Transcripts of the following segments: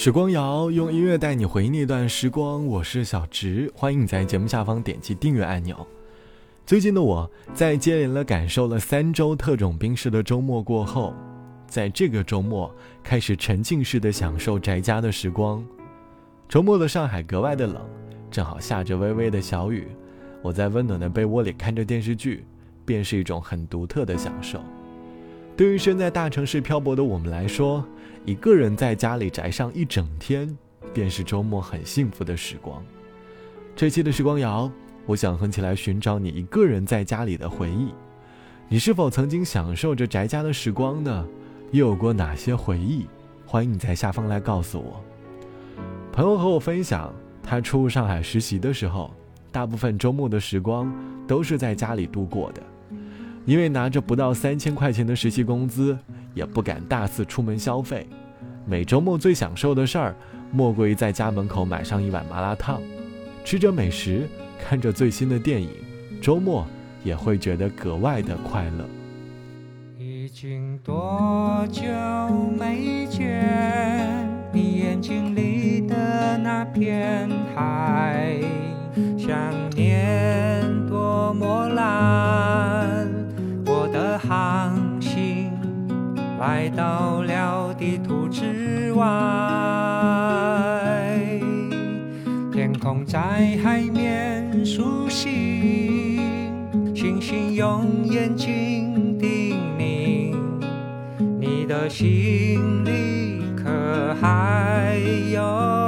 时光谣用音乐带你回忆那段时光，我是小植，欢迎你在节目下方点击订阅按钮。最近的我在接连了感受了三周特种兵式的周末过后，在这个周末开始沉浸式的享受宅家的时光。周末的上海格外的冷，正好下着微微的小雨，我在温暖的被窝里看着电视剧，便是一种很独特的享受。对于身在大城市漂泊的我们来说，一个人在家里宅上一整天，便是周末很幸福的时光。这期的时光谣，我想哼起来寻找你一个人在家里的回忆。你是否曾经享受着宅家的时光呢？又有过哪些回忆？欢迎你在下方来告诉我。朋友和我分享，他初入上海实习的时候，大部分周末的时光都是在家里度过的，因为拿着不到三千块钱的实习工资。也不敢大肆出门消费，每周末最享受的事儿，莫过于在家门口买上一碗麻辣烫，吃着美食，看着最新的电影，周末也会觉得格外的快乐。已经多久没见你眼睛里的那片海，外，天空在海面苏醒，星星用眼睛叮咛，你的心里可还有？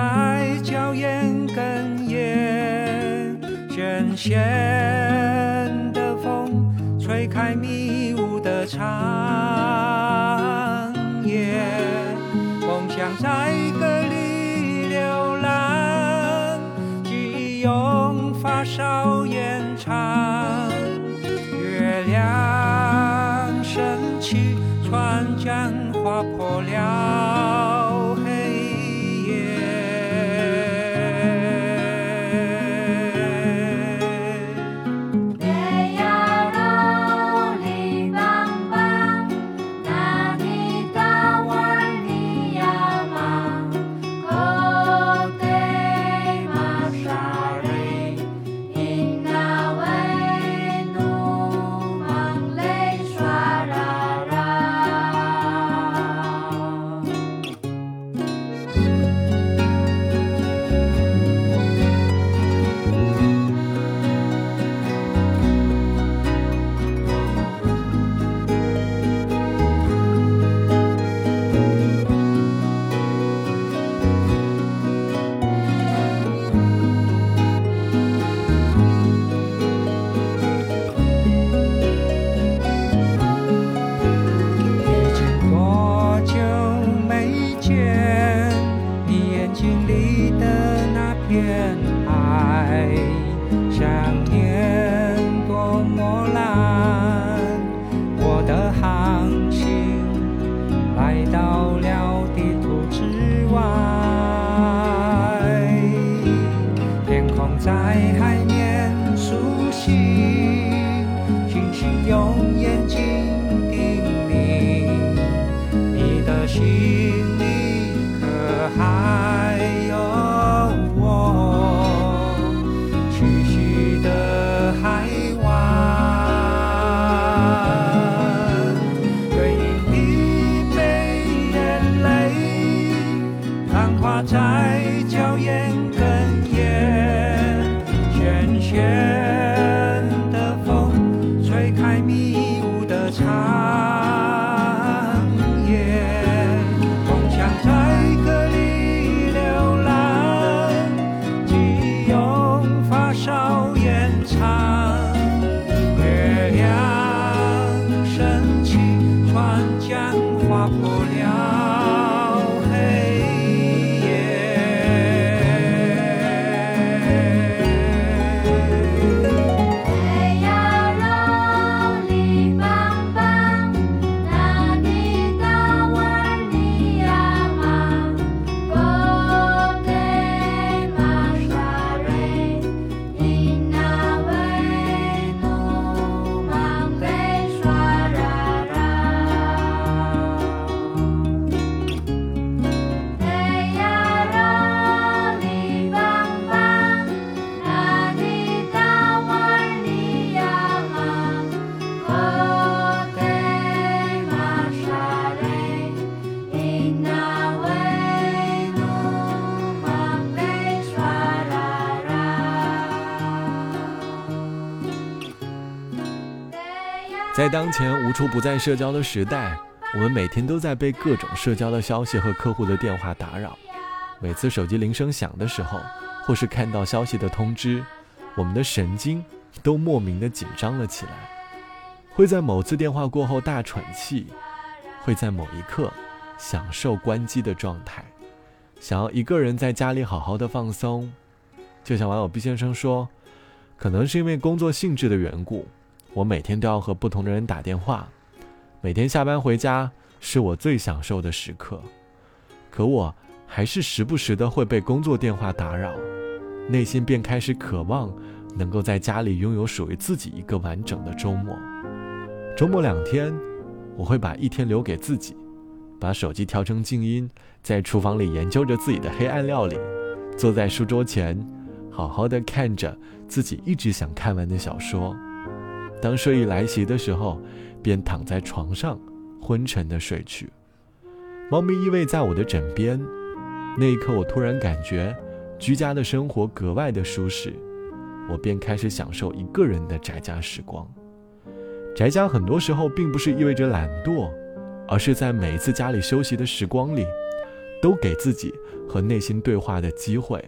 在娇艳哽咽，咸咸的风吹开迷雾的长夜，梦想在歌里流浪，记忆用发梢延长，月亮升起，船桨划破了。time. 在当前无处不在社交的时代，我们每天都在被各种社交的消息和客户的电话打扰。每次手机铃声响的时候，或是看到消息的通知，我们的神经都莫名的紧张了起来，会在某次电话过后大喘气，会在某一刻享受关机的状态，想要一个人在家里好好的放松。就像网友毕先生说，可能是因为工作性质的缘故，我每天都要和不同的人打电话，每天下班回家是我最享受的时刻，可我。还是时不时的会被工作电话打扰，内心便开始渴望能够在家里拥有属于自己一个完整的周末。周末两天，我会把一天留给自己，把手机调成静音，在厨房里研究着自己的黑暗料理，坐在书桌前，好好的看着自己一直想看完的小说。当睡意来袭的时候，便躺在床上，昏沉的睡去。猫咪依偎在我的枕边。那一刻，我突然感觉居家的生活格外的舒适，我便开始享受一个人的宅家时光。宅家很多时候并不是意味着懒惰，而是在每一次家里休息的时光里，都给自己和内心对话的机会。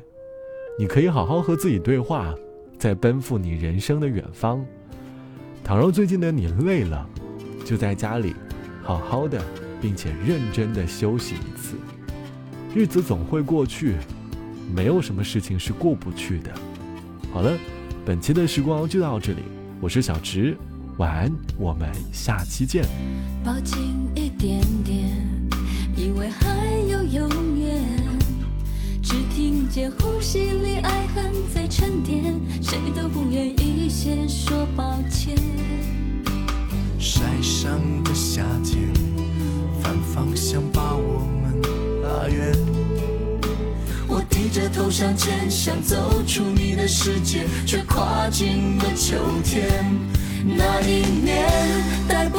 你可以好好和自己对话，在奔赴你人生的远方。倘若最近的你累了，就在家里好好的，并且认真的休息一次。日子总会过去，没有什么事情是过不去的。好了，本期的时光就到这里，我是小直，晚安，我们下期见。抱紧一点点，以为还有有，听见呼吸里爱恨在沉淀，谁都不愿意先说抱歉。晒伤的夏天，反方向把我们。拉远，我低着头向前，想走出你的世界，却跨进了秋天。那一年带不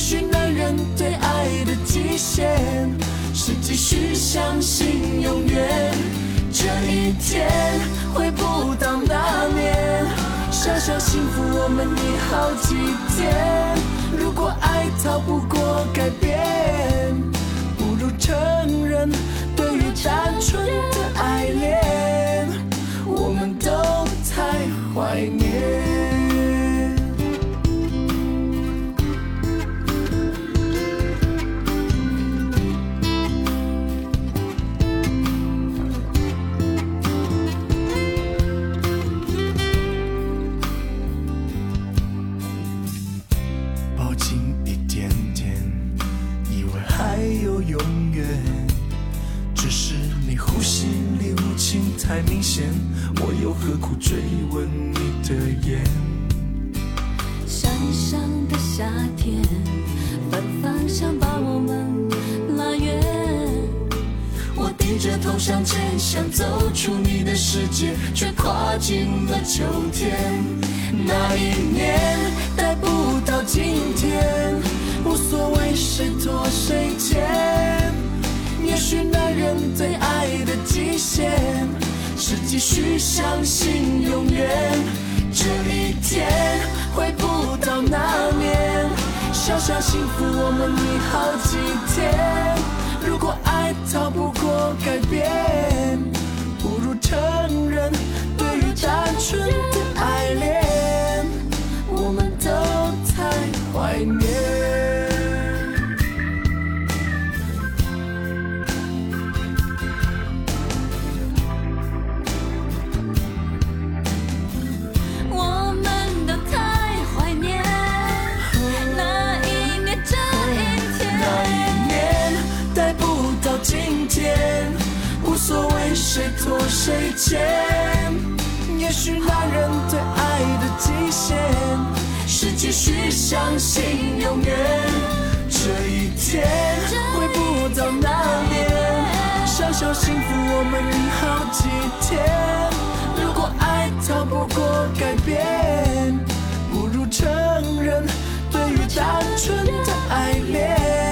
许男人对爱的极限，是继续相信永远。这一天回不到那年。小小幸福，我们已好几天。如果爱逃不过太明显，我又何苦追问你的眼？山上的夏天，反方向把我们拉远。我低着头向前，想走出你的世界，却跨进了秋天。那一年待不到今天，无所谓谁拖谁欠。也许男人对爱的极限。是继续相信永远，这一天回不到那年。小小幸福，我们已好几天。去相信永远这一天回不到那年。小小幸福我们好几天如果爱逃不过改变不如承认对于单纯的爱恋。